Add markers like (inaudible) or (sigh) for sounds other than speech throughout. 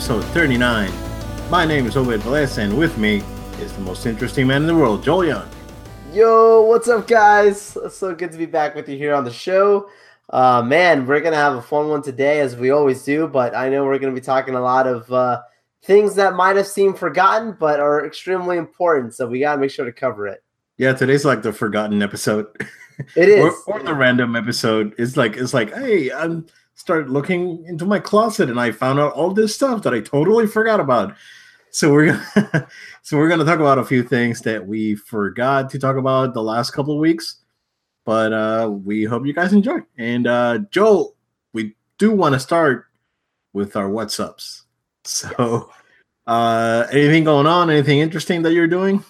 episode 39. My name is Obed Velez, and with me is the most interesting man in the world, Joel Young. Yo, what's up, guys? It's so good to be back with you here on the show. Uh, man, we're gonna have a fun one today, as we always do. But I know we're gonna be talking a lot of uh, things that might have seemed forgotten, but are extremely important. So we gotta make sure to cover it. Yeah, today's like the forgotten episode. It (laughs) is, or, or the random episode. It's like it's like, hey, I'm started looking into my closet and I found out all this stuff that I totally forgot about. So we're gonna (laughs) so we're gonna talk about a few things that we forgot to talk about the last couple of weeks. But uh we hope you guys enjoy. And uh Joel, we do want to start with our what's ups. So uh anything going on, anything interesting that you're doing?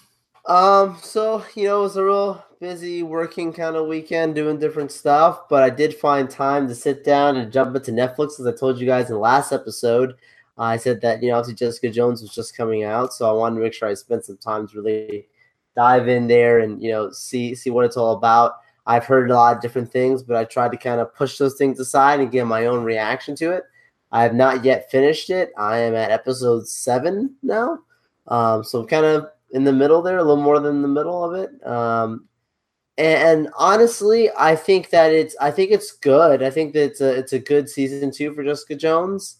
Um, so you know, it was a real busy working kind of weekend doing different stuff, but I did find time to sit down and jump into Netflix as I told you guys in the last episode. Uh, I said that you know obviously Jessica Jones was just coming out, so I wanted to make sure I spent some time to really dive in there and you know see see what it's all about. I've heard a lot of different things, but I tried to kind of push those things aside and give my own reaction to it. I have not yet finished it. I am at episode seven now, um, so kind of in the middle there, a little more than the middle of it. Um, and, honestly, I think that it's I think it's good. I think that it's a it's a good season two for Jessica Jones.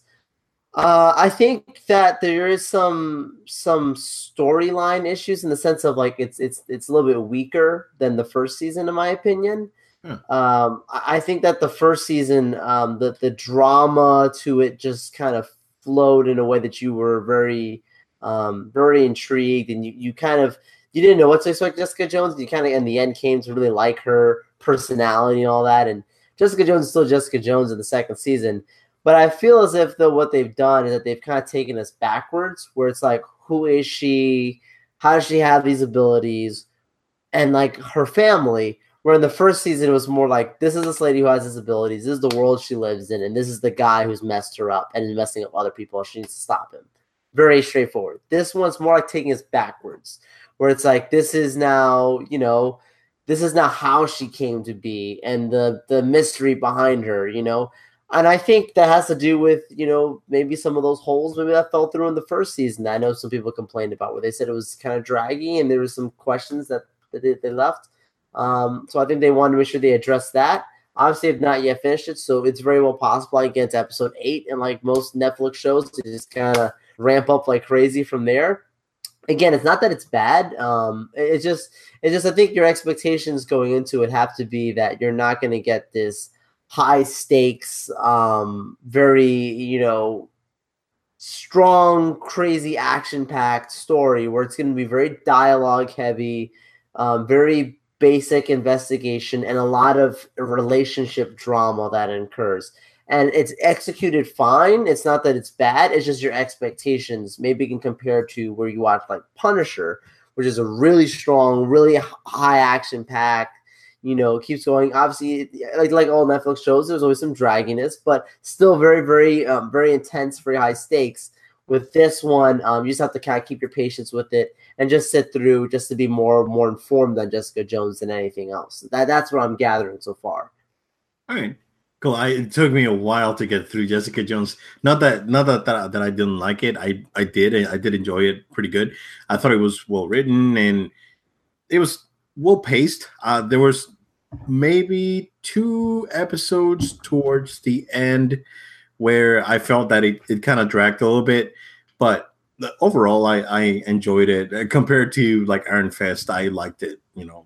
Uh, I think that there is some some storyline issues in the sense of like it's it's it's a little bit weaker than the first season, in my opinion. Hmm. Um, I think that the first season, um, the the drama to it just kind of flowed in a way that you were very um, very intrigued, and you you kind of you didn't know what to expect Jessica Jones. You kind of in the end came to really like her personality and all that. And Jessica Jones is still Jessica Jones in the second season. But I feel as if though what they've done is that they've kind of taken us backwards, where it's like, who is she? How does she have these abilities? And like her family, where in the first season it was more like, this is this lady who has disabilities, this is the world she lives in, and this is the guy who's messed her up and is messing up other people. She needs to stop him. Very straightforward. This one's more like taking us backwards where it's like this is now you know this is not how she came to be and the the mystery behind her you know? And i think that has to do with you know maybe some of those holes maybe that fell through in the first season i know some people complained about where they said it was kind of draggy and there were some questions that, that they, they left. Um, so i think they wanted to make sure they addressed that. Obviously they have not yet finished it so it's very well possible i get to episode eight and like most netflix shows to just kind of ramp up like crazy from there again, it's not that it's bad. Um, it's just, it's just, I think your expectations going into it have to be that you're not going to get this high stakes, um, very, you know, strong, crazy action packed story where it's going to be very dialogue heavy, um, very basic investigation, and a lot of relationship drama that incurs and it's executed fine. It's not that it's bad. It's just your expectations maybe can compare to where you watch like Punisher, which is a really strong, really high action pack. You know, keeps going. Obviously, like like all Netflix shows, there's always some dragginess, but still very, very, um, very intense, very high stakes. With this one, um, you just have to kind of keep your patience with it and just sit through, just to be more more informed on Jessica Jones than anything else. That that's what I'm gathering so far. All right. Cool. I, it took me a while to get through Jessica Jones. Not that, not that, that that I didn't like it. I I did. I did enjoy it pretty good. I thought it was well written and it was well paced. Uh, there was maybe two episodes towards the end where I felt that it, it kind of dragged a little bit, but overall I, I enjoyed it uh, compared to like Iron Fist. I liked it, you know,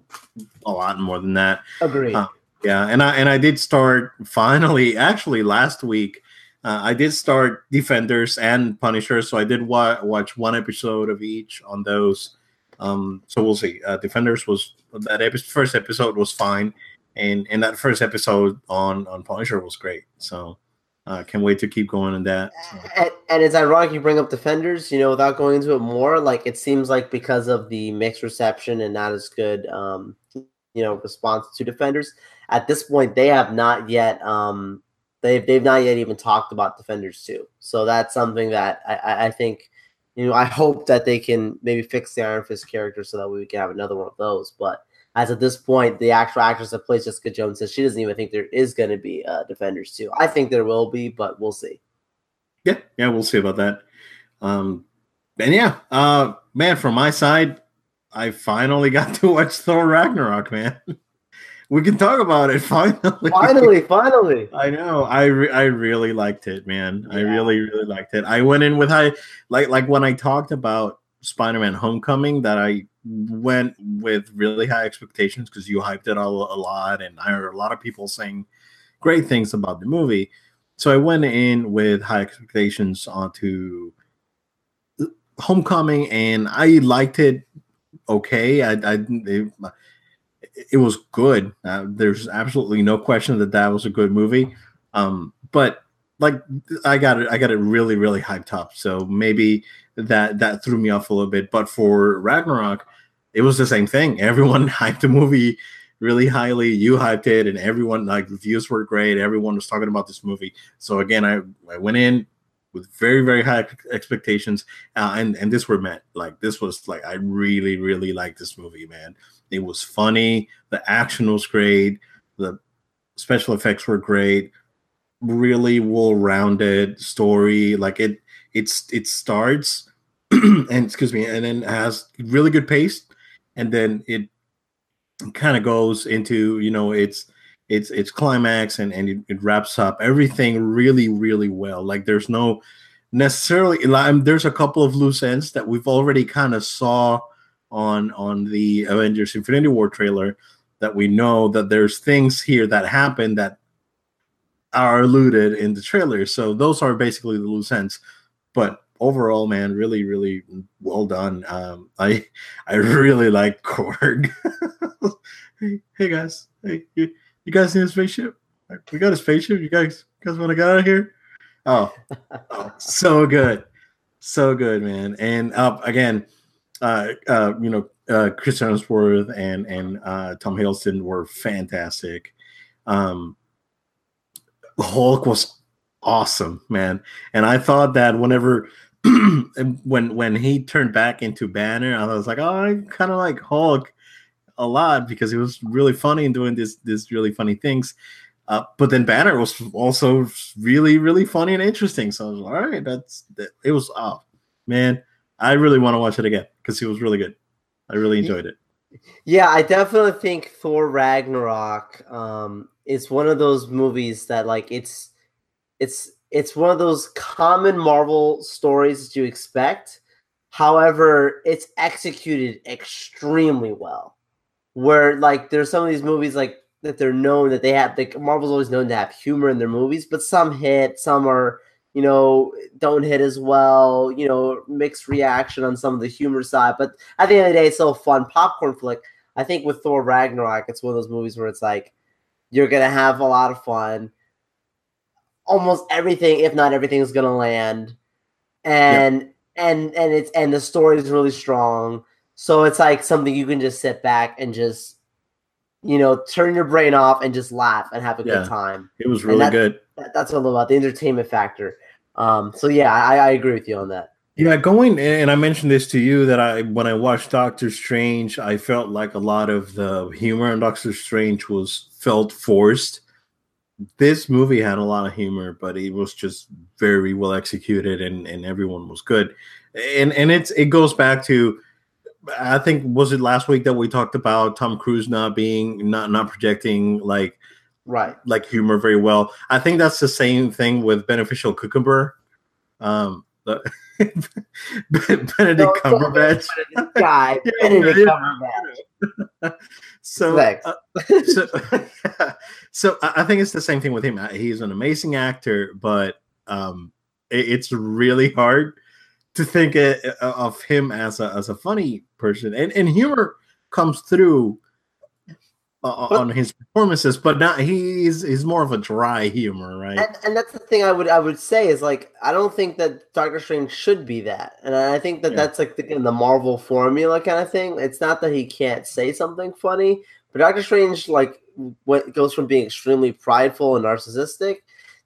a lot more than that. Agreed. Uh, yeah, and I and I did start finally actually last week. Uh, I did start Defenders and Punisher, so I did wa- watch one episode of each on those. Um, so we'll see. Uh, Defenders was that episode, first episode was fine, and and that first episode on on Punisher was great. So I uh, can't wait to keep going on that. So. And, and, it's ironic you bring up Defenders. You know, without going into it more, like it seems like because of the mixed reception and not as good, um, you know, response to Defenders at this point they have not yet um they've they've not yet even talked about defenders too. So that's something that I, I think you know I (laughs) hope that they can maybe fix the Iron Fist character so that we can have another one of those. But as at this point, the actual actress that plays Jessica Jones says she doesn't even think there is going to be uh, defenders too. I think there will be, but we'll see. Yeah, yeah, we'll see about that. Um, and yeah, uh, man, from my side, I finally (laughs) got to watch Thor Ragnarok, man. (laughs) we can talk about it (laughs) finally. Finally, finally. I know. I re- I really liked it, man. Yeah. I really really liked it. I went in with high like like when I talked about Spider-Man Homecoming that I went with really high expectations because you hyped it all a lot and I heard a lot of people saying great things about the movie. So I went in with high expectations onto Homecoming and I liked it okay. I, I it, it was good. Uh, there's absolutely no question that that was a good movie. Um, but like I got it, I got it really, really hyped up. So maybe that that threw me off a little bit. But for Ragnarok, it was the same thing. Everyone (laughs) hyped the movie really highly. You hyped it, and everyone like reviews were great. Everyone was talking about this movie. So again, I I went in with very very high expectations, uh, and and this were met. Like this was like I really really liked this movie, man. It was funny. The action was great. The special effects were great. Really well-rounded story. Like it, it's it starts (clears throat) and excuse me, and then has really good pace, and then it kind of goes into you know it's it's it's climax and and it, it, wraps up everything really really well. Like there's no necessarily there's a couple of loose ends that we've already kind of saw on on the Avengers Infinity War trailer that we know that there's things here that happen that are alluded in the trailer. So those are basically the loose ends. But overall, man, really, really well done. Um, I (laughs) I really like Korg. (laughs) hey, hey guys, hey you, you guys need a spaceship? We got a spaceship. You guys you guys want to get out of here? Oh, (laughs) oh so good, so good, man. And up uh, again, uh, uh, you know, uh, Chris Hemsworth and and uh, Tom Hiddleston were fantastic. Um, Hulk was awesome, man. And I thought that whenever (clears throat) when when he turned back into Banner, I was like, oh, I kind of like Hulk a lot because he was really funny and doing this this really funny things. Uh, but then Banner was also really really funny and interesting. So I was like, all right, that's that, it was oh man, I really want to watch it again because he was really good. I really enjoyed it. Yeah, I definitely think Thor Ragnarok um, is one of those movies that like it's it's it's one of those common Marvel stories that you expect. However, it's executed extremely well. Where like there's some of these movies like that they're known that they have like Marvel's always known to have humor in their movies, but some hit, some are you know, don't hit as well, you know, mixed reaction on some of the humor side. But at the end of the day, it's still a fun popcorn flick. I think with Thor Ragnarok, it's one of those movies where it's like you're gonna have a lot of fun. Almost everything, if not everything, is gonna land. And yep. and and it's and the story is really strong. So it's like something you can just sit back and just you know, turn your brain off and just laugh and have a yeah, good time. It was really that, good. That, that's what I love about the entertainment factor. Um, so yeah, I, I agree with you on that. Yeah, going and I mentioned this to you that I when I watched Doctor Strange, I felt like a lot of the humor in Doctor Strange was felt forced. This movie had a lot of humor, but it was just very well executed and, and everyone was good. And and it's it goes back to I think was it last week that we talked about Tom Cruise not being not not projecting like right. like humor very well. I think that's the same thing with beneficial cucumber. Um the, (laughs) benedict no, cumberbatch. Guy (laughs) benedict cumberbatch. (laughs) So uh, so, so i think it's the same thing with him. He's an amazing actor but um it, it's really hard to think of him as a as a funny person. And and humor comes through uh, but, on his performances, but not he's he's more of a dry humor, right? And, and, that's the thing I would I would say is like I don't think that Doctor Strange should be that, and I think that yeah. that's like the, the Marvel formula kind of thing. It's not that he can't say something funny, but Doctor Strange like what goes from being extremely prideful and narcissistic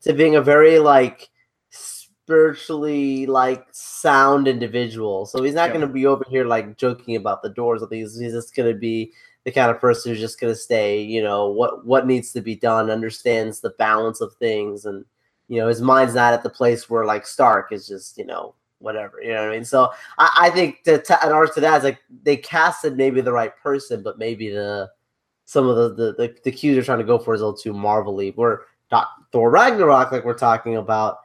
to being a very like spiritually like sound individual. So he's not yeah. going to be over here like joking about the doors of these. He's just going to be the kind of person who's just going to stay, you know, what what needs to be done, understands the balance of things, and you know his mind's not at the place where like Stark is just you know whatever you know what I mean. So I, I think to, to an arc to that is like they casted maybe the right person, but maybe the some of the the the, the cues are trying to go for is a little too marvelly. Where Thor Ragnarok, like we're talking about,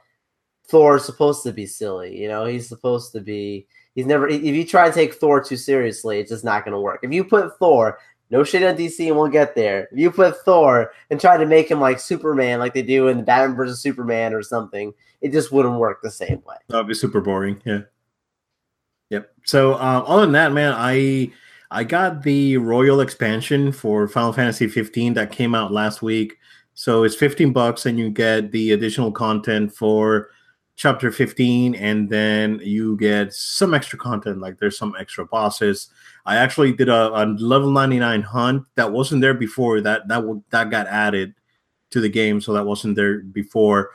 Thor's supposed to be silly. You know, he's supposed to be. He's never. If you try to take Thor too seriously, it's just not going to work. If you put Thor, no shit on DC, and we'll get there. If you put Thor and try to make him like Superman, like they do in Batman versus Superman or something, it just wouldn't work the same way. That'd be super boring. Yeah. Yep. So, uh, other than that, man, I I got the Royal expansion for Final Fantasy 15 that came out last week. So it's 15 bucks, and you get the additional content for chapter 15 and then you get some extra content like there's some extra bosses. I actually did a, a level 99 hunt that wasn't there before that that that got added to the game so that wasn't there before.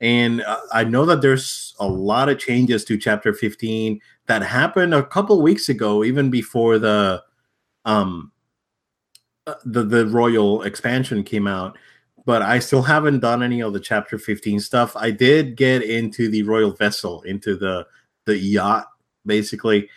And uh, i know that there's a lot of changes to chapter 15 that happened a couple weeks ago even before the um uh, the the royal expansion came out but I still haven't done any of the chapter 15 stuff. I did get into the royal vessel, into the the yacht, basically,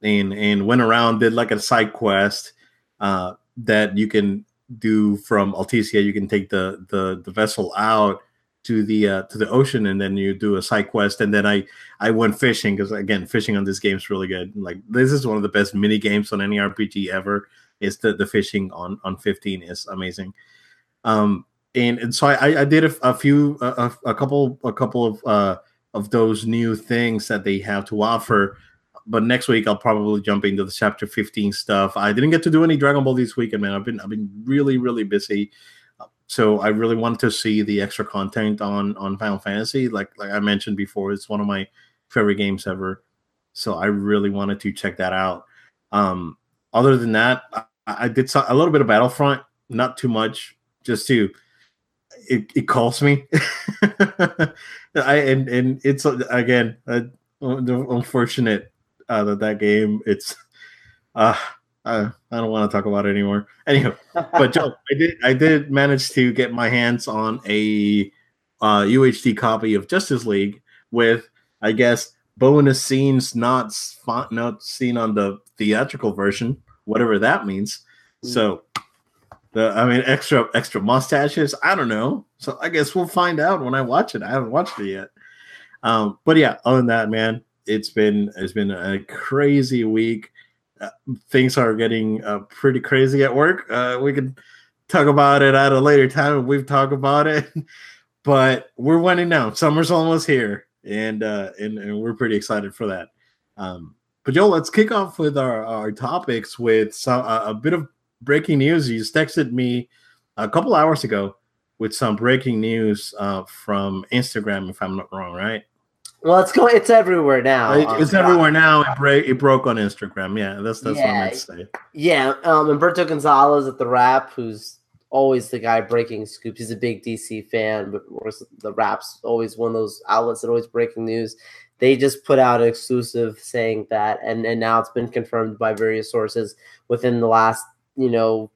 and and went around, did like a side quest uh, that you can do from Altissia. You can take the the the vessel out to the uh, to the ocean, and then you do a side quest. And then I I went fishing because again, fishing on this game is really good. Like this is one of the best mini games on any RPG ever. Is the the fishing on on 15 is amazing. Um, and and so I I did a, a few a, a, couple a couple of uh of those new things that they have to offer. But next week I'll probably jump into the chapter 15 stuff. I didn't get to do any Dragon Ball this weekend, man. I've been I've been really really busy. So I really wanted to see the extra content on on Final Fantasy. Like like I mentioned before, it's one of my favorite games ever. So I really wanted to check that out. Um, other than that, I, I did a little bit of Battlefront, not too much, just to it, it calls me. (laughs) I and and it's again uh, unfortunate uh, that that game it's uh I, I don't want to talk about it anymore. Anyhow, but Joe, (laughs) I did I did manage to get my hands on a uh, UHD copy of Justice League with I guess bonus scenes not not seen on the theatrical version, whatever that means. Mm. So the, I mean, extra extra mustaches. I don't know. So I guess we'll find out when I watch it. I haven't watched it yet. Um, but yeah, other than that, man, it's been it's been a crazy week. Uh, things are getting uh, pretty crazy at work. Uh, we can talk about it at a later time. if We've talked about it, (laughs) but we're winning now. Summer's almost here, and uh, and, and we're pretty excited for that. Um, but Joe, let's kick off with our, our topics with some a bit of breaking news. You texted me a couple hours ago with some breaking news uh, from Instagram, if I'm not wrong, right? Well, it's going. It's everywhere now. It, it's um, everywhere now. It break. It broke on Instagram. Yeah, that's that's yeah, what I meant to say. Yeah, um, Humberto Gonzalez at the Wrap, who's always the guy breaking scoops. He's a big DC fan, but the Wrap's always one of those outlets that always breaking news. They just put out an exclusive saying that, and and now it's been confirmed by various sources within the last you know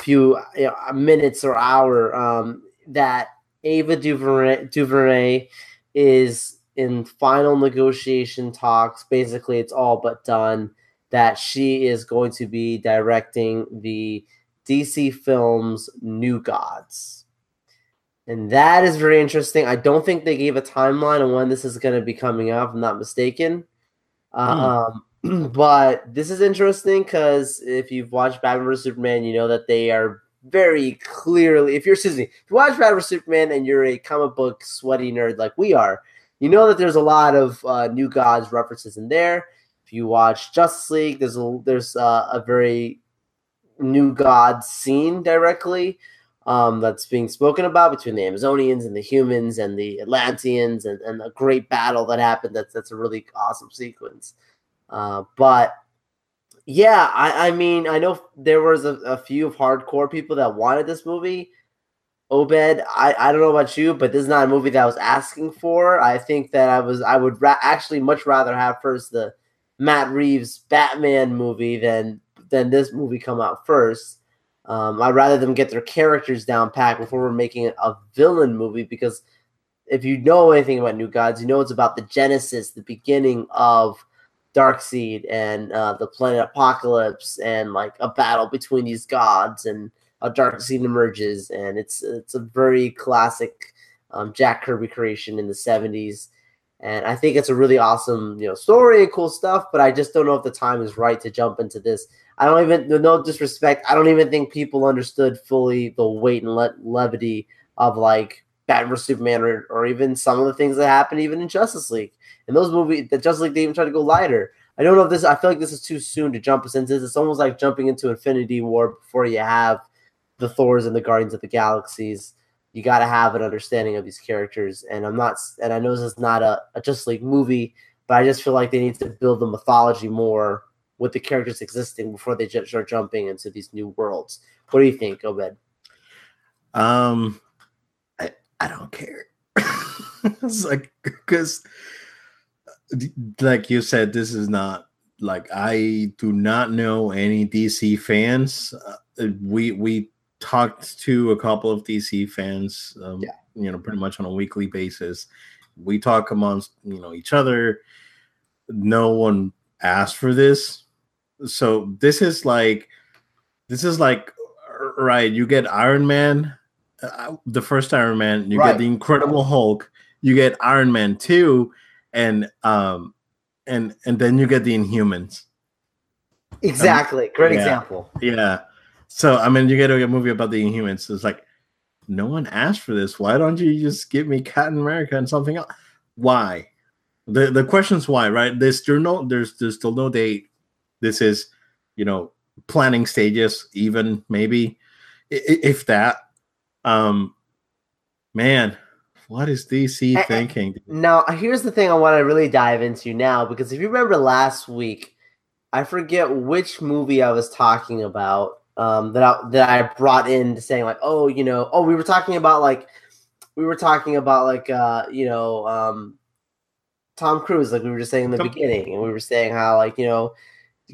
few you know, minutes or hour um, that Ava DuVernay, DuVernay is in final negotiation talks. Basically, it's all but done. That she is going to be directing the DC films New Gods. And that is very interesting. I don't think they gave a timeline on when this is going to be coming up, if I'm not mistaken. Mm. Um, (clears throat) but this is interesting because if you've watched Batman vs Superman, you know that they are very clearly. If you're excuse me, if you watch Batman vs Superman and you're a comic book sweaty nerd like we are, you know that there's a lot of uh, New Gods references in there. If you watch Justice League, there's a there's a, a very New Gods scene directly um, that's being spoken about between the Amazonians and the humans and the Atlanteans and, and a great battle that happened. That's that's a really awesome sequence. Uh, but yeah, I, I mean, I know there was a, a few hardcore people that wanted this movie. Obed, I, I don't know about you, but this is not a movie that I was asking for. I think that I was I would ra- actually much rather have first the Matt Reeves Batman movie than than this movie come out first. Um, I'd rather them get their characters down pat before we're making a villain movie because if you know anything about New Gods, you know it's about the genesis, the beginning of Darkseid and uh, the planet Apokolips, and like a battle between these gods, and a Darkseid emerges, and it's it's a very classic um, Jack Kirby creation in the '70s, and I think it's a really awesome you know story and cool stuff. But I just don't know if the time is right to jump into this. I don't even no disrespect. I don't even think people understood fully the weight and le- levity of like Batman vs Superman or, or even some of the things that happen even in Justice League in those movies, the Justice League, they even tried to go lighter. I don't know if this. I feel like this is too soon to jump us into this. It's almost like jumping into Infinity War before you have the Thors and the Guardians of the Galaxies. You got to have an understanding of these characters, and I'm not. And I know this is not a, a Justice League movie, but I just feel like they need to build the mythology more with the characters existing before they just start jumping into these new worlds. What do you think, Obed? Um, I don't care. (laughs) it's like because like you said, this is not like I do not know any DC fans. Uh, we we talked to a couple of DC fans, um, yeah. you know, pretty much on a weekly basis. We talk amongst you know each other. No one asked for this, so this is like this is like right. You get Iron Man, uh, the first Iron Man. You right. get the Incredible Hulk. You get Iron Man two and um and and then you get the Inhumans. Exactly. Great yeah, example. Yeah. So I mean, you get a movie about the Inhumans. It's like no one asked for this. Why don't you just give me Captain America and something else? Why? The the question's why, right? There's there no there's there's still no date. This is, you know, planning stages, even maybe, if that. Um, man, what is DC thinking? Now, here's the thing I want to really dive into now because if you remember last week, I forget which movie I was talking about um, that I, that I brought in to saying like, oh, you know, oh, we were talking about like we were talking about like uh, you know um, Tom Cruise, like we were just saying in the Tom- beginning, and we were saying how like you know,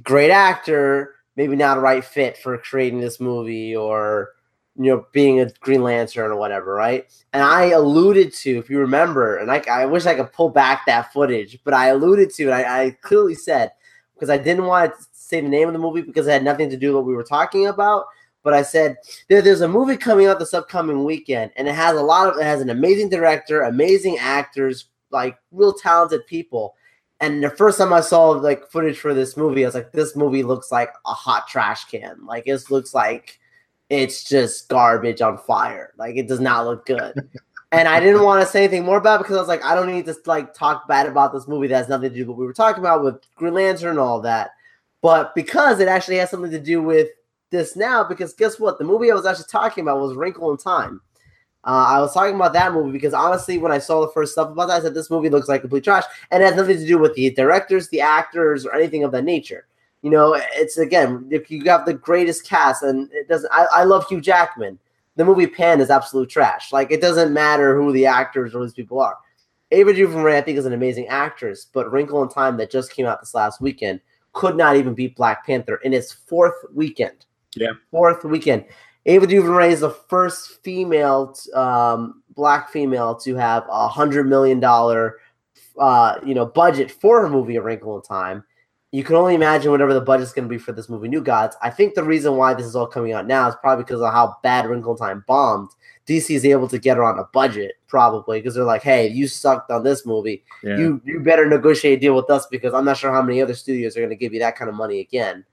great actor, maybe not a right fit for creating this movie or you know, being a Green Lantern or whatever, right? And I alluded to, if you remember, and I, I wish I could pull back that footage, but I alluded to, and I, I clearly said, because I didn't want to say the name of the movie because it had nothing to do with what we were talking about. But I said there, there's a movie coming out this upcoming weekend, and it has a lot of it has an amazing director, amazing actors, like real talented people. And the first time I saw like footage for this movie, I was like, this movie looks like a hot trash can. Like it looks like it's just garbage on fire. Like it does not look good. (laughs) and I didn't want to say anything more about it because I was like, I don't need to like talk bad about this movie that has nothing to do with what we were talking about with Green Lantern and all that. But because it actually has something to do with this now, because guess what? The movie I was actually talking about was Wrinkle in Time. Uh, I was talking about that movie because honestly, when I saw the first stuff about that, I said this movie looks like complete trash, and it has nothing to do with the directors, the actors, or anything of that nature. You know, it's again, if you have the greatest cast, and it doesn't. I, I love Hugh Jackman. The movie Pan is absolute trash. Like it doesn't matter who the actors or these people are. Ava DuVernay, I think, is an amazing actress, but Wrinkle in Time that just came out this last weekend could not even beat Black Panther in its fourth weekend. Yeah, fourth weekend. Ava DuVernay is the first female, um, black female, to have a hundred million dollar, uh, you know, budget for her movie A Wrinkle in Time you can only imagine whatever the budget's going to be for this movie, New Gods. I think the reason why this is all coming out now is probably because of how bad Wrinkle Time bombed. DC is able to get her on a budget, probably because they're like, "Hey, you sucked on this movie. Yeah. You you better negotiate a deal with us because I'm not sure how many other studios are going to give you that kind of money again."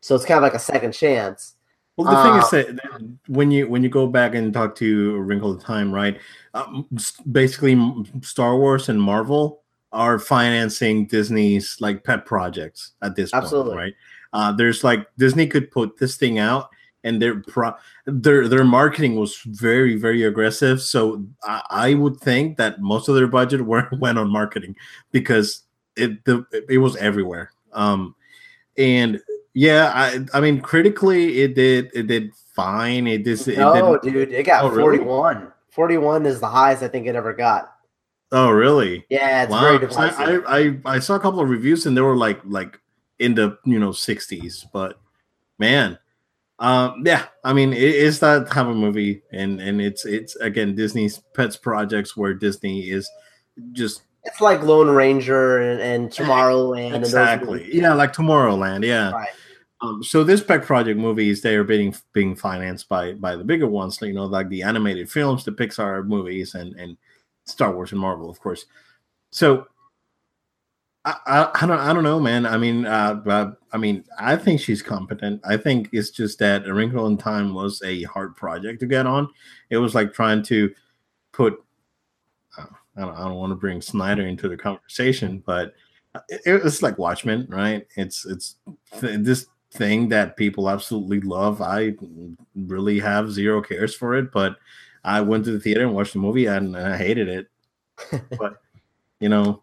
So it's kind of like a second chance. Well, the uh, thing is that when you when you go back and talk to Wrinkle Time, right? Um, basically, Star Wars and Marvel are financing Disney's like pet projects at this Absolutely. point, right? Uh, there's like Disney could put this thing out, and their pro- their their marketing was very very aggressive. So I, I would think that most of their budget (laughs) were, went on marketing because it the, it was everywhere. Um, and yeah, I I mean critically it did it did fine. It did. No, it dude, it got oh, 41. Really? 41 is the highest I think it ever got. Oh, really? Yeah, it's wow. I, I I saw a couple of reviews and they were like like in the you know 60s, but man, um, yeah, I mean, it is that type of movie, and and it's it's again Disney's pets projects where Disney is just it's like Lone Ranger and, and Tomorrowland. Exactly. And yeah, like Tomorrowland. Yeah. Right. Um, so this pet project movies they are being being financed by by the bigger ones, you know, like the animated films, the Pixar movies, and and Star Wars and Marvel, of course. So I, I, I, don't I don't know, man. I mean, uh, I mean, I think she's competent. I think it's just that A Wrinkle in Time was a hard project to get on. It was like trying to put. Uh, I don't, I don't want to bring Snyder into the conversation, but it, it's like Watchmen, right? It's it's th- this thing that people absolutely love. I really have zero cares for it, but I went to the theater and watched the movie and I hated it. (laughs) but you know,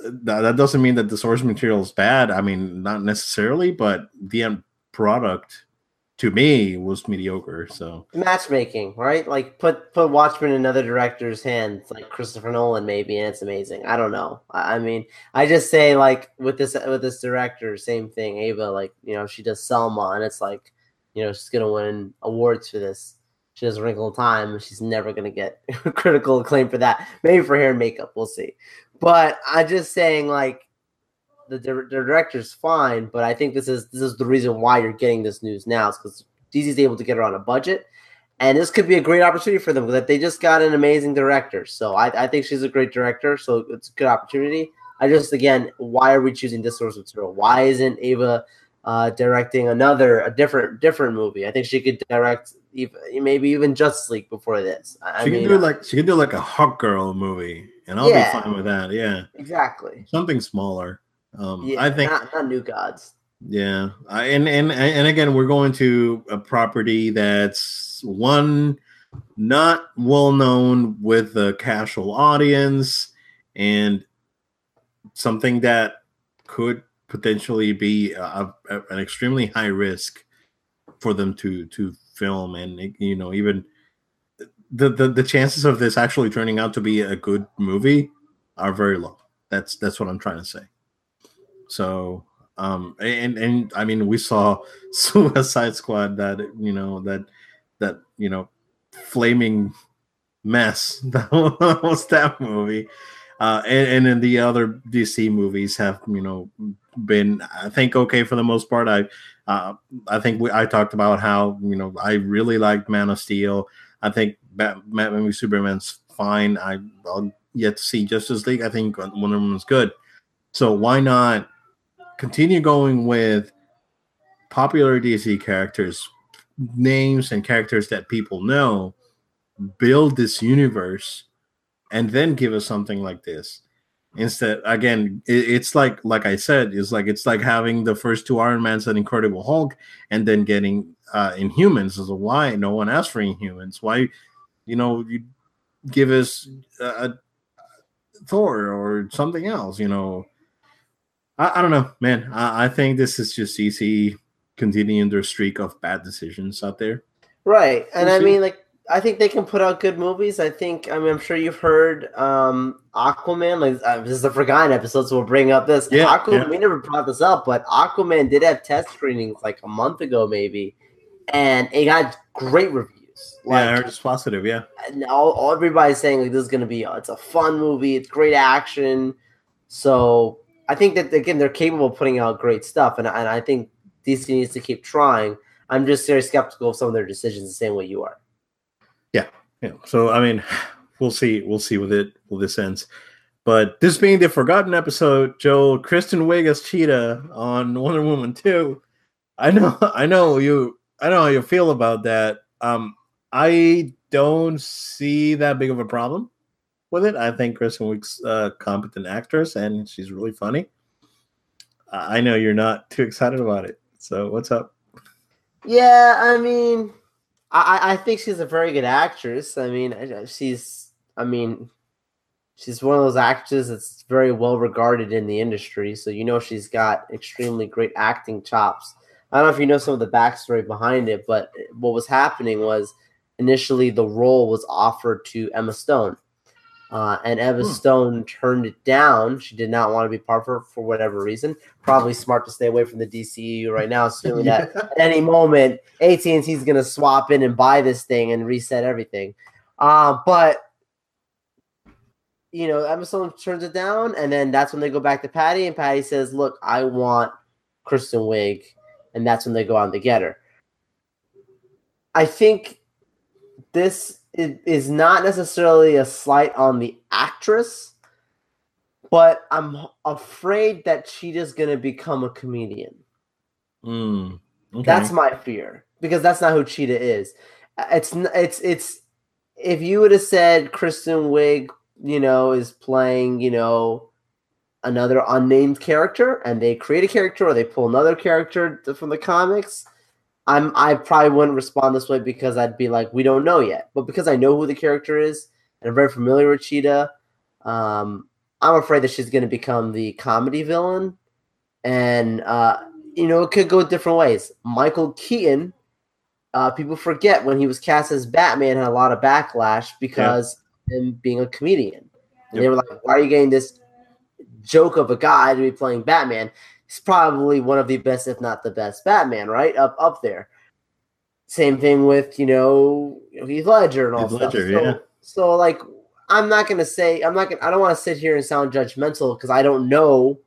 that, that doesn't mean that the source material is bad. I mean, not necessarily, but the end product to me was mediocre. So matchmaking, right? Like put put Watchmen in another director's hands, like Christopher Nolan, maybe, and it's amazing. I don't know. I, I, mean, I just say like with this with this director, same thing. Ava, like you know, she does Selma, and it's like you know she's gonna win awards for this. She does Wrinkle in Time, she's never gonna get (laughs) critical acclaim for that. Maybe for hair and makeup, we'll see. But I'm just saying, like, the, the director's fine, but I think this is this is the reason why you're getting this news now, is because DC's able to get her on a budget, and this could be a great opportunity for them because they just got an amazing director. So I, I think she's a great director, so it's a good opportunity. I just again, why are we choosing this source material? Why isn't Ava uh, directing another a different different movie? I think she could direct even maybe even Justice League before this. I she mean, can do like she can do like a Hawkgirl movie, and I'll yeah, be fine with that. Yeah, exactly. Something smaller. Um, yeah, I think not, not New Gods. Yeah, I, and and and again, we're going to a property that's one not well known with the casual audience, and something that could potentially be a, a, an extremely high risk for them to to film, and you know even the, the the chances of this actually turning out to be a good movie are very low. That's that's what I'm trying to say. So um and and I mean we saw (laughs) Suicide Squad that you know that that you know flaming mess (laughs) that was that movie. Uh, and, and then the other DC movies have, you know, been I think okay for the most part. I uh, I think we, I talked about how you know I really liked Man of Steel. I think Batman v Superman's fine. I, I'll yet to see Justice League. I think Wonder Woman's good. So why not continue going with popular DC characters, names and characters that people know, build this universe, and then give us something like this. Instead, again, it, it's like like I said, it's like it's like having the first two Iron Mans and Incredible Hulk, and then getting uh Inhumans. So why no one asked for Inhumans? Why, you know, you give us a, a Thor or something else? You know, I, I don't know, man. I, I, think this is just DC continuing their streak of bad decisions out there. Right, and we'll I mean, like, I think they can put out good movies. I think, I mean, I'm sure you've heard um, Aquaman. Like, uh, this is a forgotten episode, so we'll bring up this. Yeah, Aquaman. Yeah. We never brought this up, but Aquaman did have test screenings like a month ago, maybe, and it got great reviews. Like, yeah, heard positive. Yeah, and all, all everybody's saying like this is gonna be. Uh, it's a fun movie. It's great action. So I think that again they're capable of putting out great stuff, and and I think DC needs to keep trying. I'm just very skeptical of some of their decisions, the same way you are. Yeah, yeah. So I mean, (sighs) we'll see. We'll see with it. Will this ends. But this being the forgotten episode, Joe Kristen Wiig as Cheetah on Wonder Woman 2. I know, (laughs) I know you, I know how you feel about that. Um, I don't see that big of a problem with it. I think Kristen Wiig's a competent actress and she's really funny. I know you're not too excited about it. So what's up? Yeah, I mean, I, I think she's a very good actress. I mean, she's, I mean, she's one of those actresses that's very well regarded in the industry. So you know she's got extremely great acting chops. I don't know if you know some of the backstory behind it, but what was happening was initially the role was offered to Emma Stone Uh, and Emma hmm. Stone turned it down. She did not want to be part of it for whatever reason. Probably smart to stay away from the DCU right now, assuming (laughs) yeah. that at any moment AT and T is going to swap in and buy this thing and reset everything. Uh, but you know, Emma Stone turns it down, and then that's when they go back to Patty, and Patty says, "Look, I want Kristen Wiig," and that's when they go on to get her. I think this is not necessarily a slight on the actress, but I'm afraid that she is going to become a comedian. Mm, okay. That's my fear because that's not who Cheetah is. It's it's it's if you would have said Kristen Wiig, you know, is playing, you know, another unnamed character, and they create a character or they pull another character from the comics I'm I probably wouldn't respond this way because I'd be like, we don't know yet. But because I know who the character is and I'm very familiar with Cheetah, um, I'm afraid that she's going to become the comedy villain, and uh, you know it could go different ways. Michael Keaton, uh, people forget when he was cast as Batman had a lot of backlash because yeah. him being a comedian. And yep. they were like, "Why are you getting this joke of a guy to be playing Batman?" He's probably one of the best, if not the best, Batman, right? Up up there. Same thing with you know Heath Ledger and all Heath stuff. So, yeah. so like I'm not gonna say I'm not gonna I don't want to sit here and sound judgmental because I don't know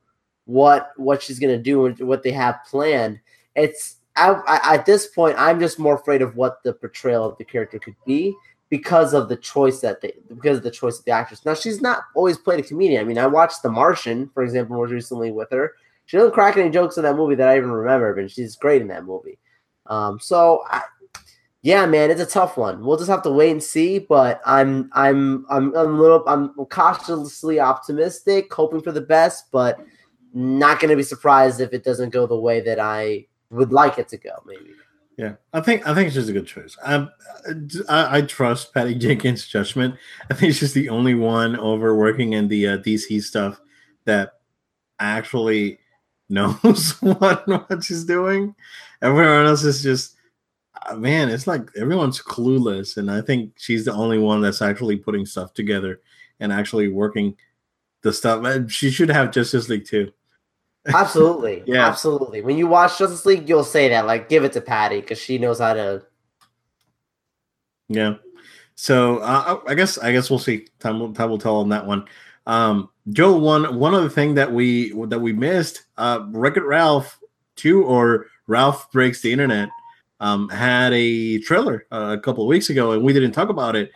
what what she's gonna do and what they have planned. It's I, I, at this point I'm just more afraid of what the portrayal of the character could be because of the choice that they because of the choice of the actress. Now she's not always played a comedian. I mean, I watched The Martian, for example, most recently with her, she doesn't crack any jokes in that movie that I even remember, but she's great in that movie. Um, so I, yeah, man, it's a tough one. We'll just have to wait and see. But I'm I'm I'm, I'm a little I'm cautiously optimistic, hoping for the best, but not going to be surprised if it doesn't go the way that I would like it to go. Maybe. Yeah, I think I think just a good choice. I, I, I trust Patty Jenkins' judgment. I think she's the only one over working in the uh, DC stuff that actually (laughs) knows (laughs) what what she's doing. Everyone else is just uh, man, it's like everyone's clueless, and I think she's the only one that's actually putting stuff together and actually working the stuff. She should have Justice League too. (laughs) Absolutely, yeah, absolutely. When you watch Justice League, you'll say that like, give it to Patty because she knows how to. Yeah, so uh, I guess I guess we'll see. Time will time will tell on that one. Um, Joe, one one other thing that we that we missed, uh, It Ralph two or Ralph Breaks the Internet, um, had a trailer uh, a couple of weeks ago, and we didn't talk about it.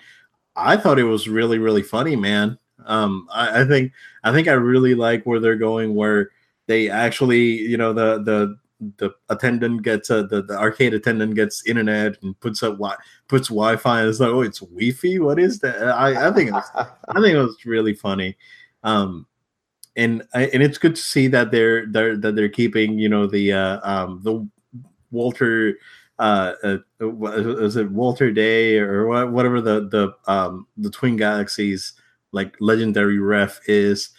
I thought it was really really funny, man. Um, I, I think I think I really like where they're going, where they actually, you know, the the the attendant gets a, the, the arcade attendant gets internet and puts up wi- puts Wi-Fi and it's like, oh, it's Wi-Fi. What is that? I, I think it was, I think it was really funny. Um, and and it's good to see that they're they're that they're keeping you know the uh, um, the Walter uh, uh, is it Walter Day or whatever the the um, the Twin Galaxies like legendary ref is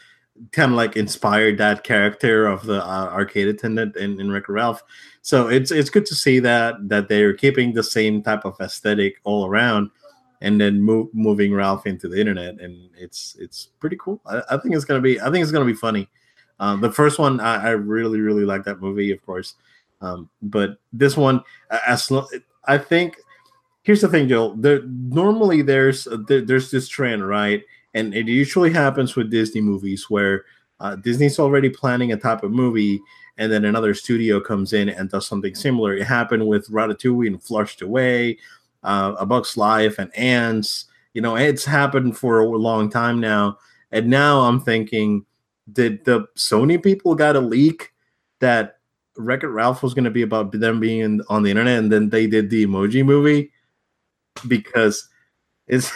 kind of like inspired that character of the uh, arcade attendant in, in Wreck Ralph. So it's it's good to see that that they're keeping the same type of aesthetic all around, and then moving Ralph into the internet, and it's it's pretty cool. I, I think it's gonna be I think it's gonna be funny. Um, the first one I, I, really really like that movie, of course, um, but this one as I think here's the thing, Joel. There normally there's there, there's this trend, right? And it usually happens with Disney movies where uh, Disney's already planning a type of movie, and then another studio comes in and does something similar. It happened with Ratatouille and Flushed Away, uh, A Bug's Life, and Antz. You know, it's happened for a long time now, and now I'm thinking, did the Sony people got a leak that Wreck-It Ralph was going to be about them being in, on the internet, and then they did the Emoji Movie because it's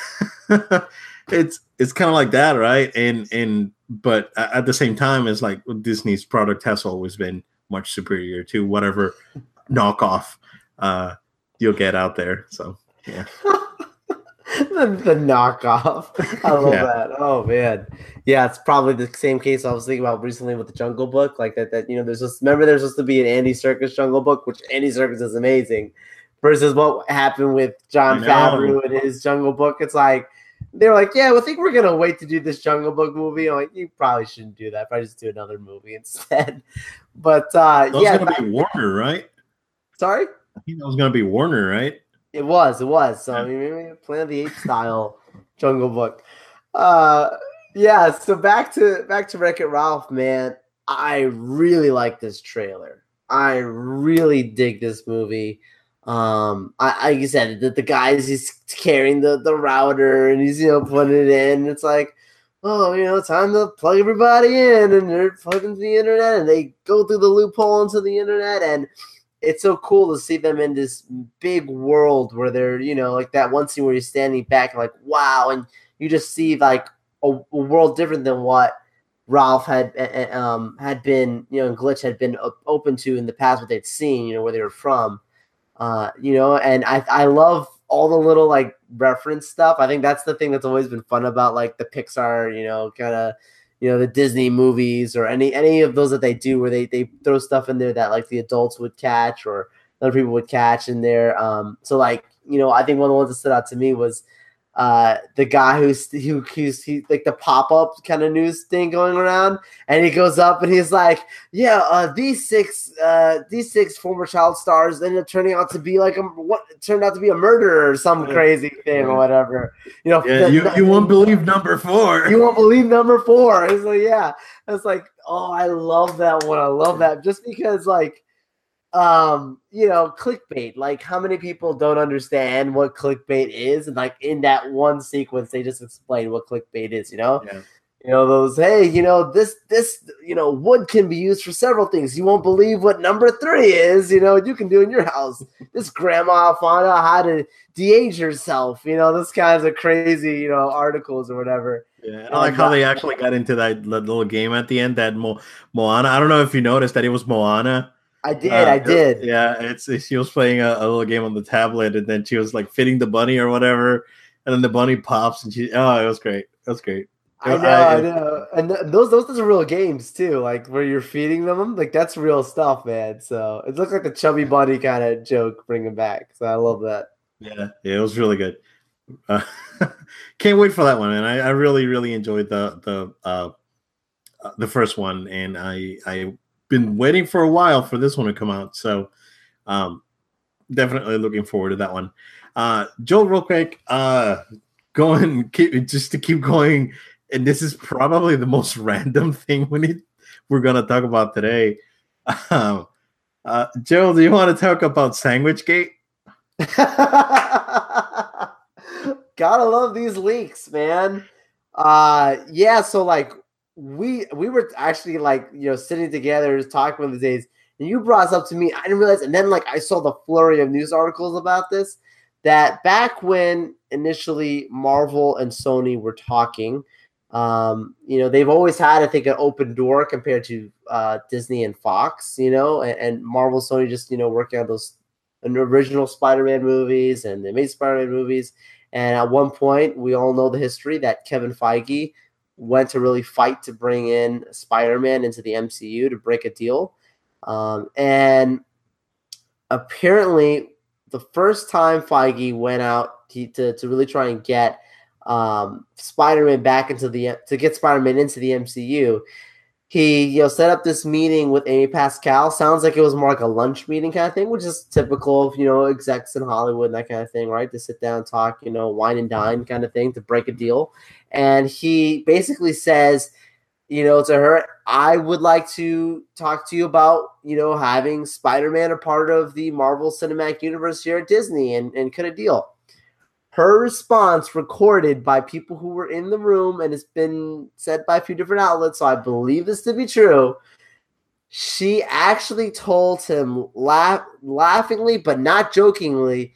(laughs) it's it's kind of like that, right? And and but at the same time, it's like Disney's product has always been much superior to whatever (laughs) knockoff uh, you'll get out there. So yeah. (laughs) the, the, knockoff. (laughs) I love yeah. that. Oh man. Yeah, it's probably the same case I was thinking about recently with the Jungle Book. Like that, that you know, there's just remember there's supposed to be an Andy Serkis Jungle Book, which Andy Serkis is amazing, versus what happened with Jon Favreau and his Jungle Book. It's like they're like, yeah, I think we're gonna wait to do this Jungle Book movie. I'm like, you probably shouldn't do that. Probably just do another movie instead. (laughs) But uh, That was yeah, gonna be Warner, right? sorry. I think that was gonna be Warner, right? It was, it was. So I mean, Planet of the Apes style (laughs) Jungle Book. Uh, yeah. So back to back to Wreck It Ralph, man. I really like this trailer. I really dig this movie. Um, I like you said, that the guys he's carrying the the router and he's you know putting it in. It's like, oh, you know, time to plug everybody in, and they're plugging to the internet, and they go through the loophole into the internet, and it's so cool to see them in this big world where they're, you know, like that one scene where you're standing back like, wow, and you just see like a, a world different than what Ralph had um had been, you know, and Glitch had been open to in the past, what they'd seen, you know, where they were from, uh, you know, and I I love all the little like reference stuff. I think that's the thing that's always been fun about like the Pixar, you know, kind of you know the Disney movies or any any of those that they do where they they throw stuff in there that like the adults would catch or other people would catch in there. Um, so like you know, I think one of the ones that stood out to me was uh the guy who's who who's he like the pop-up kind of news thing going around and he goes up and he's like yeah uh these six uh these six former child stars ended up turning out to be like a what turned out to be a murderer or some crazy thing or whatever you know Yeah, you, you won't believe number four. you won't believe number four. It's like, yeah. It's like, oh, I love that one. I love that just because, like, um, you know, clickbait. Like, how many people don't understand what clickbait is? And like in that one sequence, they just explain what clickbait is, you know? Yeah. You know, those, hey, you know, this, this, you know, wood can be used for several things. You won't believe what number three is, you know, you can do in your house. This grandma found out how to de-age herself, you know, this kinds of crazy, you know, articles or whatever. Yeah, and I like how they actually got into that little game at the end. That Mo- Moana. I don't know if you noticed that it was Moana. I did, Uh, I did. Yeah, it's, it's- she was playing a, a little game on the tablet, and then she was like fitting the bunny or whatever, and then the bunny pops, and she. Oh, it was great. It was great. I know, I- I, know, and th- those those those are real games too. Like where you're feeding them, like that's real stuff, man. So it looks like a chubby bunny kind of joke bringing back. So I love that. Yeah, yeah, it was really good. Uh, (laughs) can't wait for that one, and I, I really, really enjoyed the the uh, uh, the first one, and I I've been waiting for a while for this one to come out, so um, definitely looking forward to that one. Uh, Joel, real quick, uh, going (laughs) keep just to keep going, and this is probably the most (laughs) random thing we need we're gonna talk about today. Um, uh, Joel, do you want to talk about Sandwich Gate? (laughs) Gotta love these leaks, man. Uh yeah, so like we we were actually like you know sitting together just talking one of the days, and you brought this up to me. I didn't realize, and then like I saw the flurry of news articles about this. That back when initially Marvel and Sony were talking, um, you know, they've always had, I think, an open door compared to uh, Disney and Fox, you know, and, and Marvel, Sony just, you know, working on those original Spider-Man movies and they made Spider-Man movies. And at one point, we all know the history that Kevin Feige went to really fight to bring in Spider-Man into the MCU to break a deal. Um, and apparently, the first time Feige went out to, to, to really try and get um, Spider-Man back into the to get Spider-Man into the MCU, he you know set up this meeting with Amy Pascal. Sounds like it was more like a lunch meeting kind of thing, which is typical of you know execs in Hollywood and that kind of thing, right? To sit down, talk, you know, wine and dine kind of thing to break a deal. And he basically says, you know, to her, I would like to talk to you about, you know, having Spider-Man a part of the Marvel Cinematic Universe here at Disney and, and cut a deal. Her response recorded by people who were in the room and it's been said by a few different outlets so i believe this to be true. She actually told him laugh, laughingly but not jokingly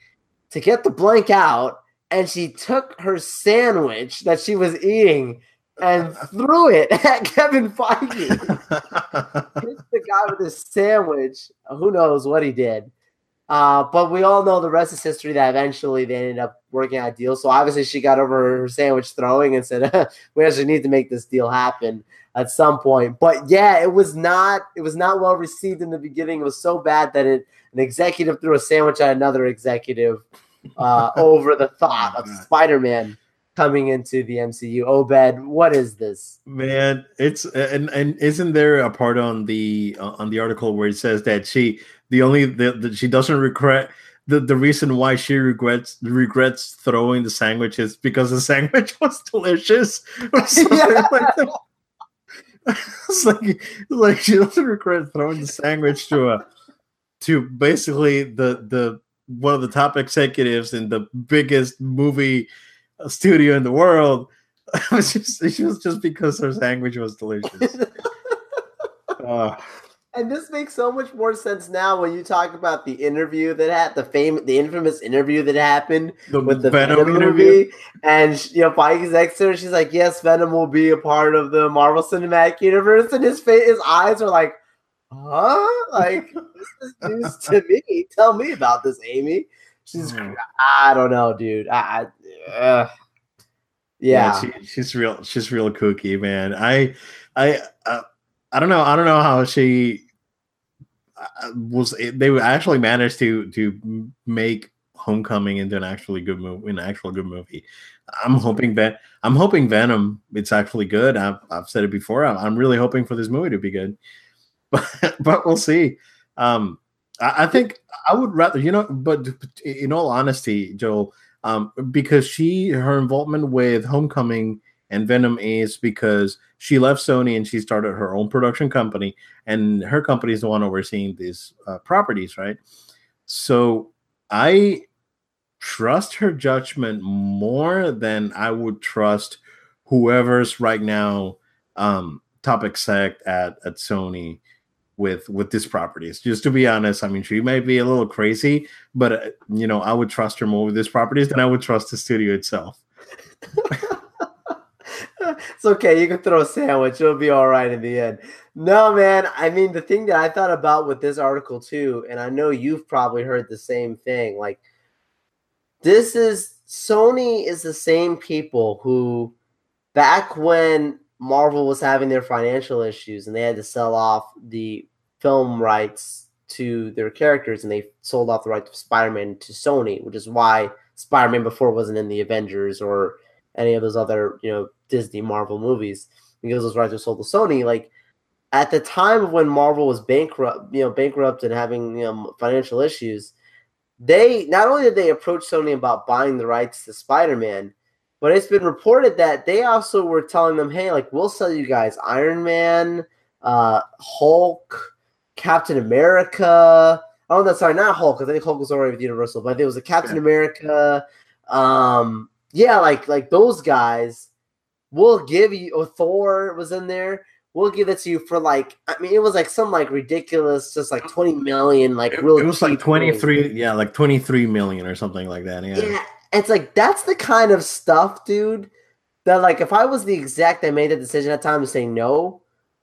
to get the blank out and she took her sandwich that she was eating and (laughs) threw it (laughs) at Kevin Feige. (laughs) The guy with his sandwich. Who knows what he did? Uh, but we all know the rest is history. That eventually they ended up working out a deal. So obviously she got over her sandwich throwing and said, "We actually need to make this deal happen at some point." But yeah, it was not. It was not well received in the beginning. It was so bad that it, an executive threw a sandwich at another executive uh, (laughs) over the thought of Spider-Man. coming into the MCU. Obed, what is this? Man, it's and and isn't there a part on the uh, on the article where it says that she the only the, the she doesn't regret the, the reason why she regrets regrets throwing the sandwich is because the (laughs) sandwich was delicious (laughs) or something yeah. like that. it's like like she doesn't regret throwing the sandwich to a to basically the the one of the top executives in the biggest movie studio in the world. (laughs) it was just, it was just because her sandwich was delicious. uh, (laughs) and this makes so much more sense now when you talk about the interview that had the fame, the infamous interview that happened the with the Venom, Venom movie. And you know, to her, she's like, "Yes, Venom will be a part of the Marvel Cinematic Universe," and his face, his eyes are like, "Huh? Like (laughs) this is news to me. Tell me about this, Amy." She's, mm. I don't know, dude. I, I uh, yeah, yeah she, she's real. She's real kooky, man. I, I. Uh, I don't know. I don't know how she uh, was. They actually managed to to make Homecoming into an actually good movie. An actual good movie. I'm hoping that I'm hoping Venom. It's actually good. I've I've said it before. I'm, I'm really hoping for this movie to be good, (laughs) but we'll see. Um, I, I think I would rather you know. But in all honesty, Joel, um, because she her involvement with Homecoming and Venom is because she left Sony and she started her own production company, and her company is the one overseeing these uh, properties, right? So I trust her judgment more than I would trust whoever's right now um, top exec at at Sony with with these properties. Just to be honest, I mean, she may be a little crazy, but uh, you know, I would trust her more with these properties than I would trust the studio itself. (laughs) it's okay. You can throw a sandwich. It'll be all right in the end. No, man. I mean, the thing that I thought about with this article too, and I know you've probably heard the same thing. Like, this is Sony is the same people who, back when Marvel was having their financial issues and they had to sell off the film rights to their characters, and they sold off the right to Spider-Man to Sony, which is why Spider-Man before wasn't in the Avengers or any of those other you know Disney Marvel movies because those rights were sold to Sony. Like at the time of when Marvel was bankrupt, you know, bankrupt and having you know financial issues, they not only did they approach Sony about buying the rights to Spider-Man, but it's been reported that they also were telling them, "Hey, like we'll sell you guys Iron Man, uh, Hulk, Captain America." Oh, no, sorry, not Hulk. because I think Hulk was already with Universal, but it was a Captain yeah. America. Um, yeah, like like those guys we'll give you or Thor was in there. We'll give it to you for like I mean it was like some like ridiculous, just like 20 million, like it, really. It was like 23, yeah, like 23 million or something like that. Yeah. Yeah. It's like that's the kind of stuff, dude, that like if I was the exec that made the decision at the time to say no,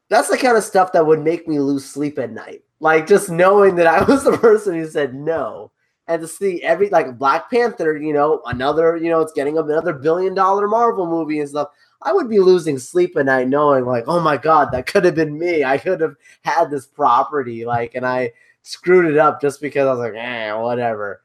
that's the kind of stuff that would make me lose sleep at night. Like just knowing that I (laughs) was the person who said no and to see every like Black Panther, you know, another, you know, it's getting another billion dollar Marvel movie and stuff. I would be losing sleep at night knowing like, oh my god, that could have been me. I could have had this property, like, and I screwed it up just because I was like, eh, whatever.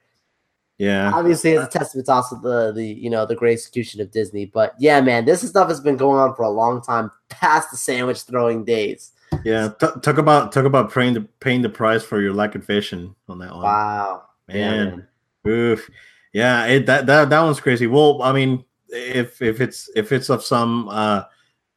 Yeah. Obviously, it's a testament to also the the you know the great execution of Disney. But yeah, man, this stuff has been going on for a long time, past the sandwich throwing days. Yeah, T- talk about talk about paying the paying the price for your lack of vision on that one. Wow man. Yeah, Oof. Yeah, it, that that that one's crazy. Well, I mean, if if it's if it's of some uh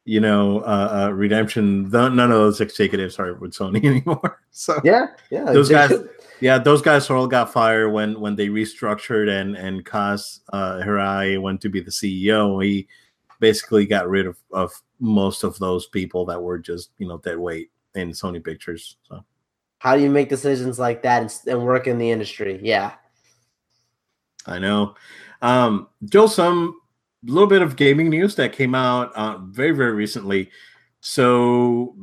you know uh, uh redemption, none of those executives are with Sony (laughs) anymore. So yeah, yeah, those guys. Yeah, those guys all got fired when when they restructured and and Kaz uh, Hirai went to be the CEO. He basically got rid of, of most of those people that were just you know dead weight in Sony Pictures. So how do you make decisions like that and, and work in the industry? Yeah. I know. Um, Joe, some little bit of gaming news that came out uh, very, very recently. So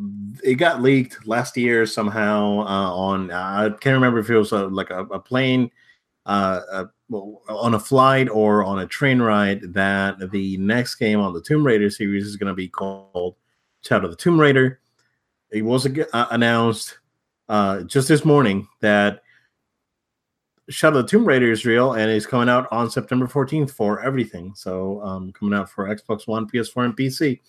it got leaked last year somehow uh, on, I can't remember if it was a, like a, a plane uh, uh on a flight or on a train ride that the next game on the Tomb Raider series is going to be called Shadow of the Tomb Raider. It was uh, announced uh, just this morning that Shadow of the Tomb Raider is real and is coming out on September 14th for everything. So um, coming out for Xbox One, PS4, and PC.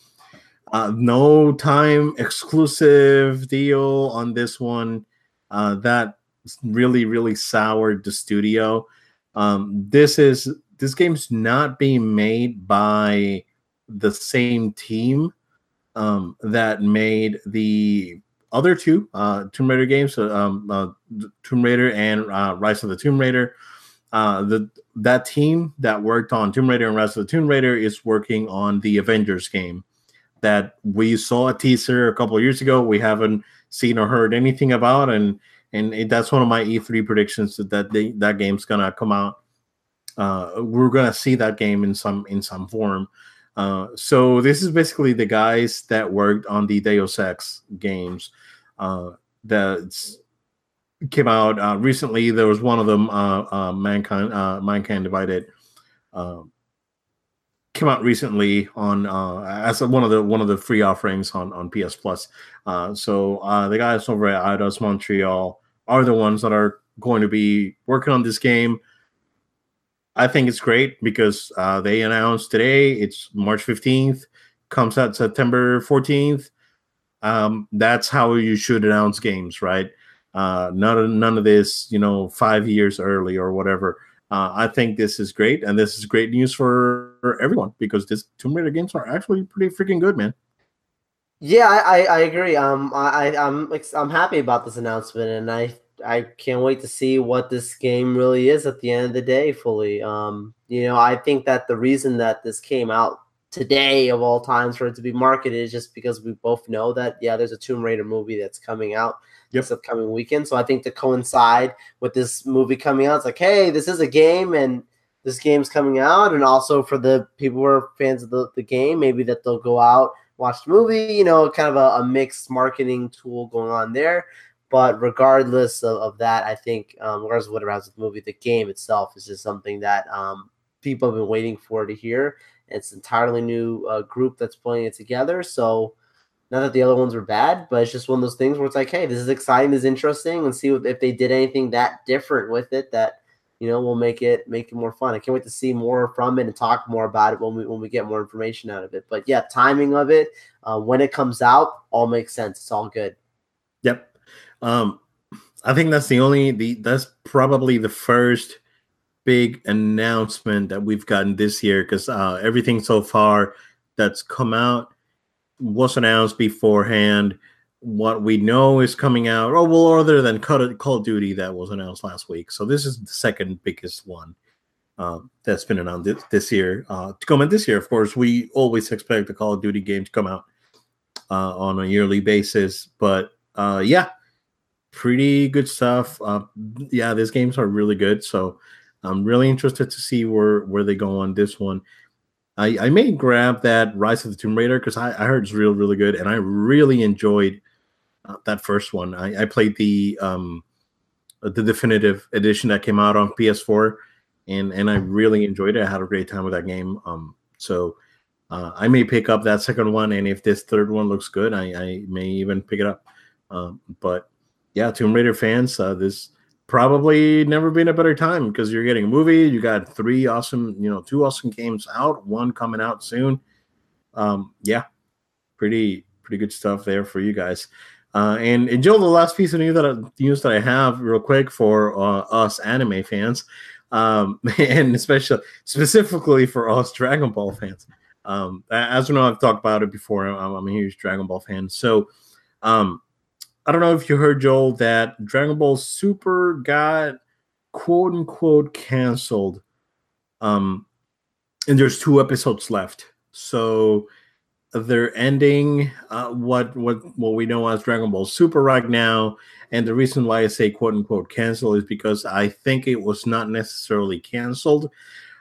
Uh, no time exclusive deal on this one. Uh, that really, really soured the studio. Um, this is this game's not being made by the same team um, that made the other two uh, Tomb Raider games, um, uh, Tomb Raider and uh, Rise of the Tomb Raider. Uh, the that team that worked on Tomb Raider and Rise of the Tomb Raider is working on the Avengers game that we saw a teaser a couple years ago. We haven't seen or heard anything about, and and it, that's one of my E3 predictions that that, they, that game's gonna come out. Uh, we're gonna see that game in some in some form. Uh, so this is basically the guys that worked on the Deus Ex games uh, that came out uh, recently. There was one of them, uh, uh, Mankind, Mankind Divided, uh, came out recently on uh, as one of the one of the free offerings on on PS Plus. Uh, so uh, the guys over at Eidos Montreal are the ones that are going to be working on this game. I think it's great because uh, they announced today it's March 15th, comes out September 14th. Um, that's how you should announce games, right? Uh, none of none of this, you know, five years early or whatever. Uh, I think this is great, and this is great news for, everyone because this Tomb Raider games are actually pretty freaking good, man. Yeah, I, I, agree. Um, I, I'm I'm happy about this announcement, and I I can't wait to see what this game really is at the end of the day. Fully, um, you know, I think that the reason that this came out today of all times for it to be marketed is just because we both know that yeah, there's a Tomb Raider movie that's coming out yep. this upcoming weekend. So I think to coincide with this movie coming out, it's like, hey, this is a game and this game's coming out, and also for the people who are fans of the, the game, maybe that they'll go out watch the movie. You know, kind of a, a mixed marketing tool going on there. But regardless of, of that, I think um, regardless of whatever happens with the movie, the game itself is just something that um, people have been waiting for to hear. It's an entirely new uh, group that's putting it together. So not that the other ones were bad, but it's just one of those things where it's like, hey, this is exciting, this is interesting, and see if they did anything that different with it that you know will make it make it more fun. I can't wait to see more from it and talk more about it when we when we get more information out of it. But yeah, timing of it, uh, when it comes out, all makes sense. It's all good. Yep. Um, I think that's the only the that's probably the first big announcement that we've gotten this year because uh, everything so far that's come out was announced beforehand. What we know is coming out, oh well, other than Call of, Duty that was announced last week. So this is the second biggest one uh, that's been announced this, this year. Uh, to come in this year, of course, we always expect the Call of Duty game to come out uh, on a yearly basis. But uh, yeah, pretty good stuff. Uh, yeah, these games are really good. So I'm really interested to see where where they go on this one. I, I may grab that Rise of the Tomb Raider because I, I heard it's real really good and I really enjoyed uh, that first one. I, I played the um the definitive edition that came out on PS4 and and I really enjoyed it. I had a great time with that game. Um, so uh, I may pick up that second one, and if this third one looks good, I, I may even pick it up. Um, but yeah, Tomb Raider fans, uh, this probably never been a better time because you're getting a movie. You got three awesome, you know, two awesome games out, one coming out soon. Um, yeah, pretty pretty good stuff there for you guys. Uh, and, and Joe, the last piece of news that I, news that I have, real quick, for uh, us anime fans, um, (laughs) and especially specifically for us Dragon Ball fans. Um, as you know, I've talked about it before. I'm, I'm a huge Dragon Ball fan, so um, I don't know if you heard Joel that Dragon Ball Super got quote unquote canceled. Um, and there's two episodes left, so they're ending uh, what what what we know as Dragon Ball Super right now. And the reason why I say quote unquote cancel is because I think it was not necessarily canceled.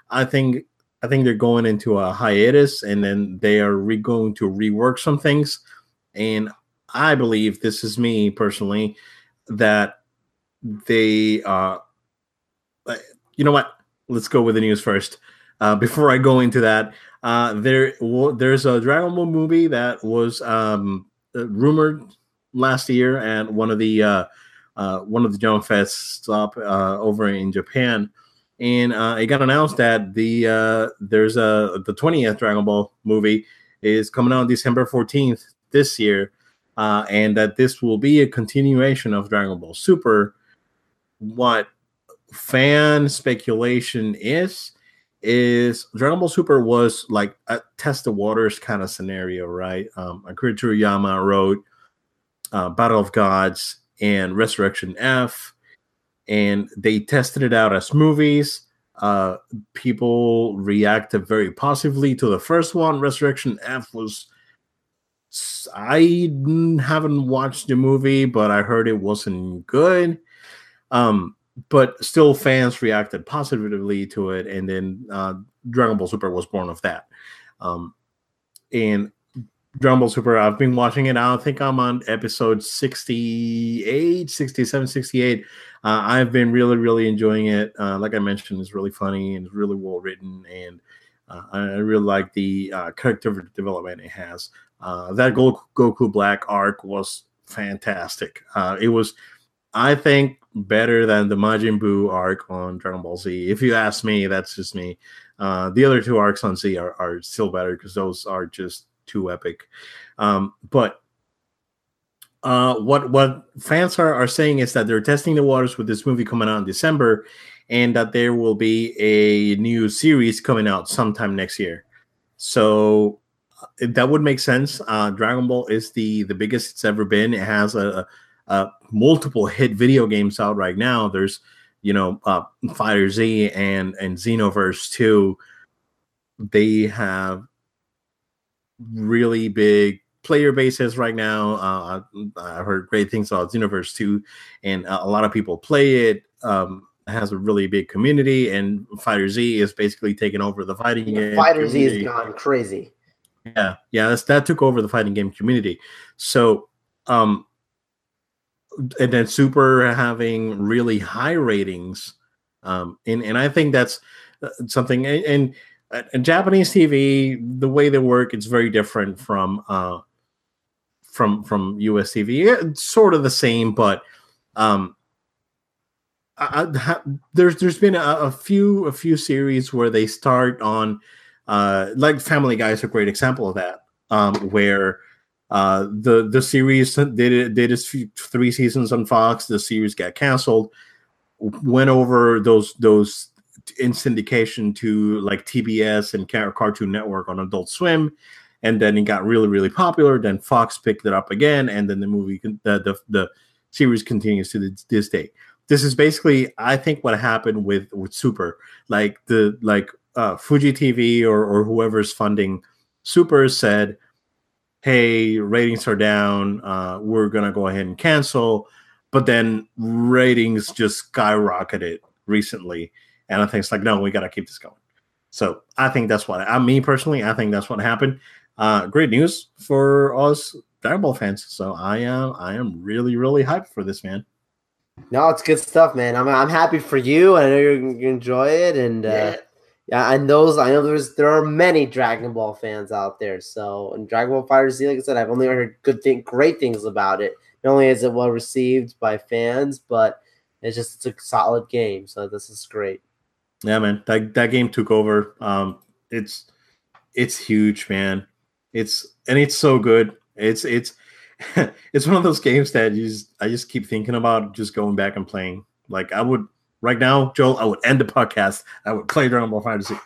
I think I think they're going into a hiatus, and then they are re- going to rework some things. And I believe this is me personally that they uh you know what? Let's go with the news first. Uh before I go into that uh there there's a Dragon Ball movie that was um rumored last year and one of the uh uh, one of the Jump Festa stop uh, over in Japan, and uh, it got announced that the uh, there's a the 20th Dragon Ball movie is coming out December 14th this year, uh, and that this will be a continuation of Dragon Ball Super. What fan speculation is is Dragon Ball Super was like a test the waters kind of scenario, right? Um, Akira Toriyama wrote uh, Battle of Gods and Resurrection F, and they tested it out as movies. Uh, people reacted very positively to the first one. Resurrection F was. I haven't watched the movie, but I heard it wasn't good. Um, but still, fans reacted positively to it, and then uh, Dragon Ball Super was born of that. Um, and Dragon Ball Super, I've been watching it. I think I'm on episode 68, 67, 68. Uh, I've been really, really enjoying it. Uh, like I mentioned, it's really funny and it's really well written. And I really like the uh, character development it has. Uh, that Goku Black arc was fantastic. Uh, it was, I think, better than the Majin Buu arc on Dragon Ball Z. If you ask me, that's just me. the other two arcs on Z are, are still better because those are just too epic. Um, but uh, what what fans are, are saying is that they're testing the waters with this movie coming out in December, and that there will be a new series coming out sometime next year. So uh, that would make sense. Uh, Dragon Ball is the the biggest it's ever been. It has a, a multiple hit video games out right now. There's you know uh, Fighter Z and and Xenoverse two. They have really big player bases right now. Uh, I heard great things about Xenoverse 2, and a lot of people play it. Um, has a really big community, and Fighter Z is basically taking over the fighting yeah, game. Fighter community. Z has gone crazy. Yeah, yeah, that's, that took over the fighting game community. So, um, and then Super having really high ratings, um, and and I think that's uh, something. and, and and Japanese TV, the way they work, it's very different from uh, from from US TV. It's sort of the same, but um, I, there's there's been a, a, few a few series where they start on uh, like Family Guy is a great example of that, um, where uh, the the series did did its three seasons on Fox. The series got canceled. Went over those those in syndication to like TBS and Cartoon Network on Adult Swim, and then it got really really popular. Then Fox picked it up again, and then the movie the the, the series continues to this day. This is basically, I think, what happened with with Super. Like the like uh, Fuji TV or or whoever's funding Super said, "Hey, ratings are down. Uh, we're gonna go ahead and cancel." But then ratings just skyrocketed recently and I think it's like, no, we got to keep this going. So I think that's what I mean personally. I think that's what happened. Uh, great news for us Dragon Ball fans. So I am I am really really hyped for this man. No, it's good stuff, man. I'm I'm happy for you. I know you're gonna enjoy it, and uh, yeah. yeah, and those I know there's there are many Dragon Ball fans out there. So and Dragon Ball FighterZ, like I said, I've only heard good thing, great things about it. Not only is it well received by fans, but it's just it's a solid game. So this is great. Yeah, man, that that game took over. Um, it's it's huge, man. It's and it's so good. It's it's (laughs) it's one of those games that you just, I just keep thinking about just going back and playing. Like I would right now, Joel, I would end the podcast. I would play Dragon Ball FighterZ.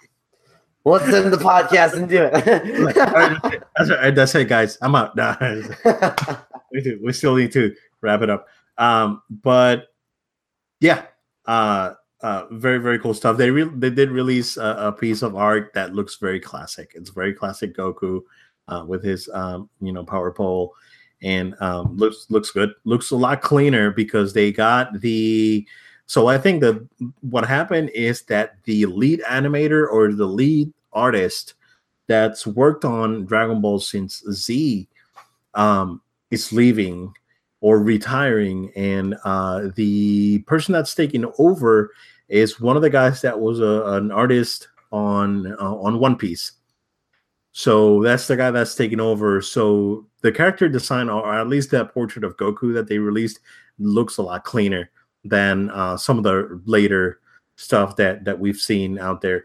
Let's end the podcast and do it. that's, right, that's it, guys. I'm out. Nah, (laughs) (laughs) we do. We still need to wrap it up. Um, but yeah, uh, uh, very very cool stuff. They re- they did release a, a, piece of art that looks very classic. It's very classic Goku uh, with his um, you know power pole, and um, looks looks good. Looks a lot cleaner because they got the. So I think that what happened is that the lead animator or the lead artist that's worked on Dragon Ball since Z um, is leaving or retiring, and uh, the person that's taking over is one of the guys that was a, an artist on uh, on One Piece. So that's the guy that's taking over. So the character design, or at least that portrait of Goku that they released, looks a lot cleaner than uh, some of the later stuff that that we've seen out there.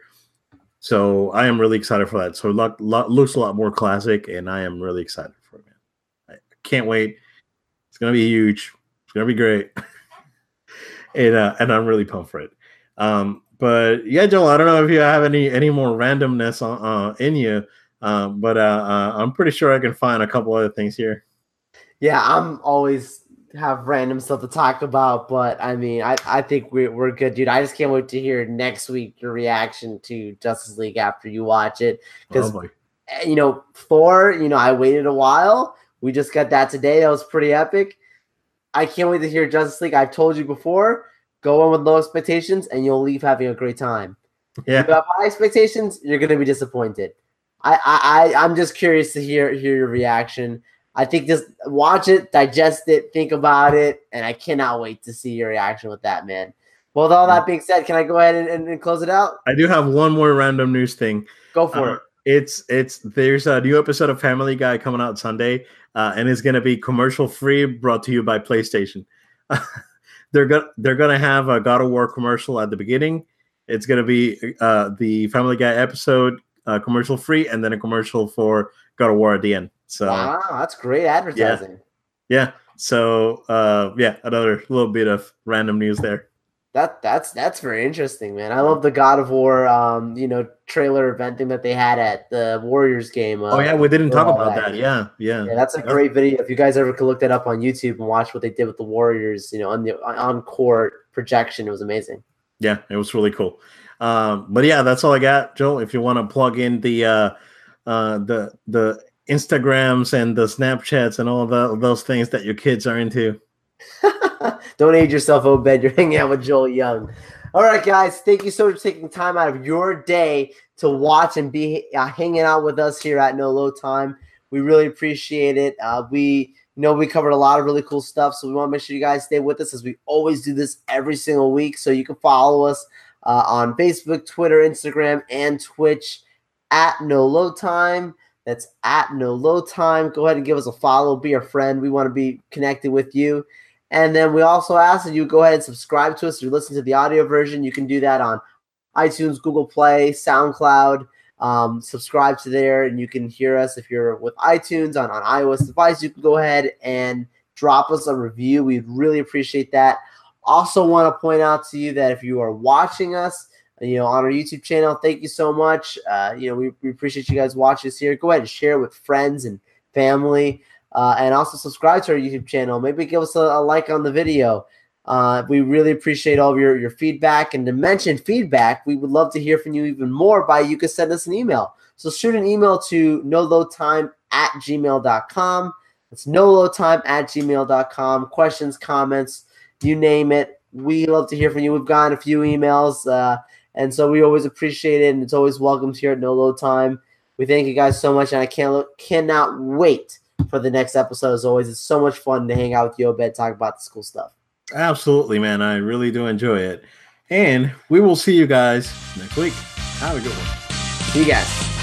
So I am really excited for that. So look, look, looks a lot more classic, and I am really excited for it, man. I can't wait. It's gonna be huge. It's gonna be great, (laughs) and uh, and I'm really pumped for it. Um, but yeah, Joel, I don't know if you have any any more randomness on, uh, in you, um, but uh, uh, I'm pretty sure I can find a couple other things here. Yeah, I'm always have random stuff to talk about, but I mean, I, I think we're, we're good, dude. I just can't wait to hear next week your reaction to Justice League after you watch it. Because, oh you know, Thor, you know, I waited a while. We just got that today. That was pretty epic. I can't wait to hear Justice League. I've told you before, go in with low expectations and you'll leave having a great time. Yeah. If you have high expectations, you're going to be disappointed. I, I, I'm just curious to hear hear your reaction. I think just watch it, digest it, think about it, and I cannot wait to see your reaction with that, man. Well, with all that being said, can I go ahead and, and, and close it out? I do have one more random news thing. Go for uh, it. It's it's there's a new episode of Family Guy coming out Sunday, uh, and it's gonna be commercial free, brought to you by PlayStation. (laughs) they're gonna they're gonna have a God of War commercial at the beginning. It's gonna be uh, the Family Guy episode uh, commercial free, and then a commercial for God of War at the end. So wow, that's great advertising. Yeah. yeah. So uh, yeah, another little bit of random news there. That that's that's very interesting, man. I love the God of War, um, you know, trailer event thing that they had at the Warriors game. Uh, oh yeah, we didn't talk about that. that. Yeah, yeah, yeah. That's a great video. If you guys ever could look that up on YouTube and watch what they did with the Warriors, you know, on the on court projection, it was amazing. Yeah, it was really cool. Um, but yeah, that's all I got, Joel. If you want to plug in the uh, uh, the the Instagrams and the Snapchats and all the, those things that your kids are into. (laughs) Don't age yourself, Obed. You're hanging out with Joel Young. All right, guys. Thank you so much for taking time out of your day to watch and be uh, hanging out with us here at No Load Time. We really appreciate it. Uh, we you know we covered a lot of really cool stuff, so we want to make sure you guys stay with us as we always do this every single week. So you can follow us uh, on Facebook, Twitter, Instagram, and Twitch at No Load Time. That's at No Load Time. Go ahead and give us a follow, be a friend. We want to be connected with you. And then we also ask that you go ahead and subscribe to us. If you listen to the audio version, you can do that on iTunes, Google Play, SoundCloud. Um, subscribe to there, and you can hear us if you're with iTunes on on iOS device. You can go ahead and drop us a review. We'd really appreciate that. Also, want to point out to you that if you are watching us you know, on our YouTube channel. Thank you so much. Uh, you know, we, we appreciate you guys watching us here. Go ahead and share it with friends and family. Uh, and also subscribe to our YouTube channel. Maybe give us a, a like on the video. Uh, we really appreciate all of your, your feedback. And to mention feedback, we would love to hear from you even more by you can send us an email. So shoot an email to noloadtime at gmail.com. It's noloadtime at gmail.com. Questions, comments, you name it. We love to hear from you. We've gotten a few emails. Uh, and so we always appreciate it, and it's always welcomed here at No Load Time. We thank you guys so much, and I can't cannot wait for the next episode. As always, it's so much fun to hang out with you, Obed, talk about the school stuff. Absolutely, man. I really do enjoy it. And we will see you guys next week. Have a good one. See you guys.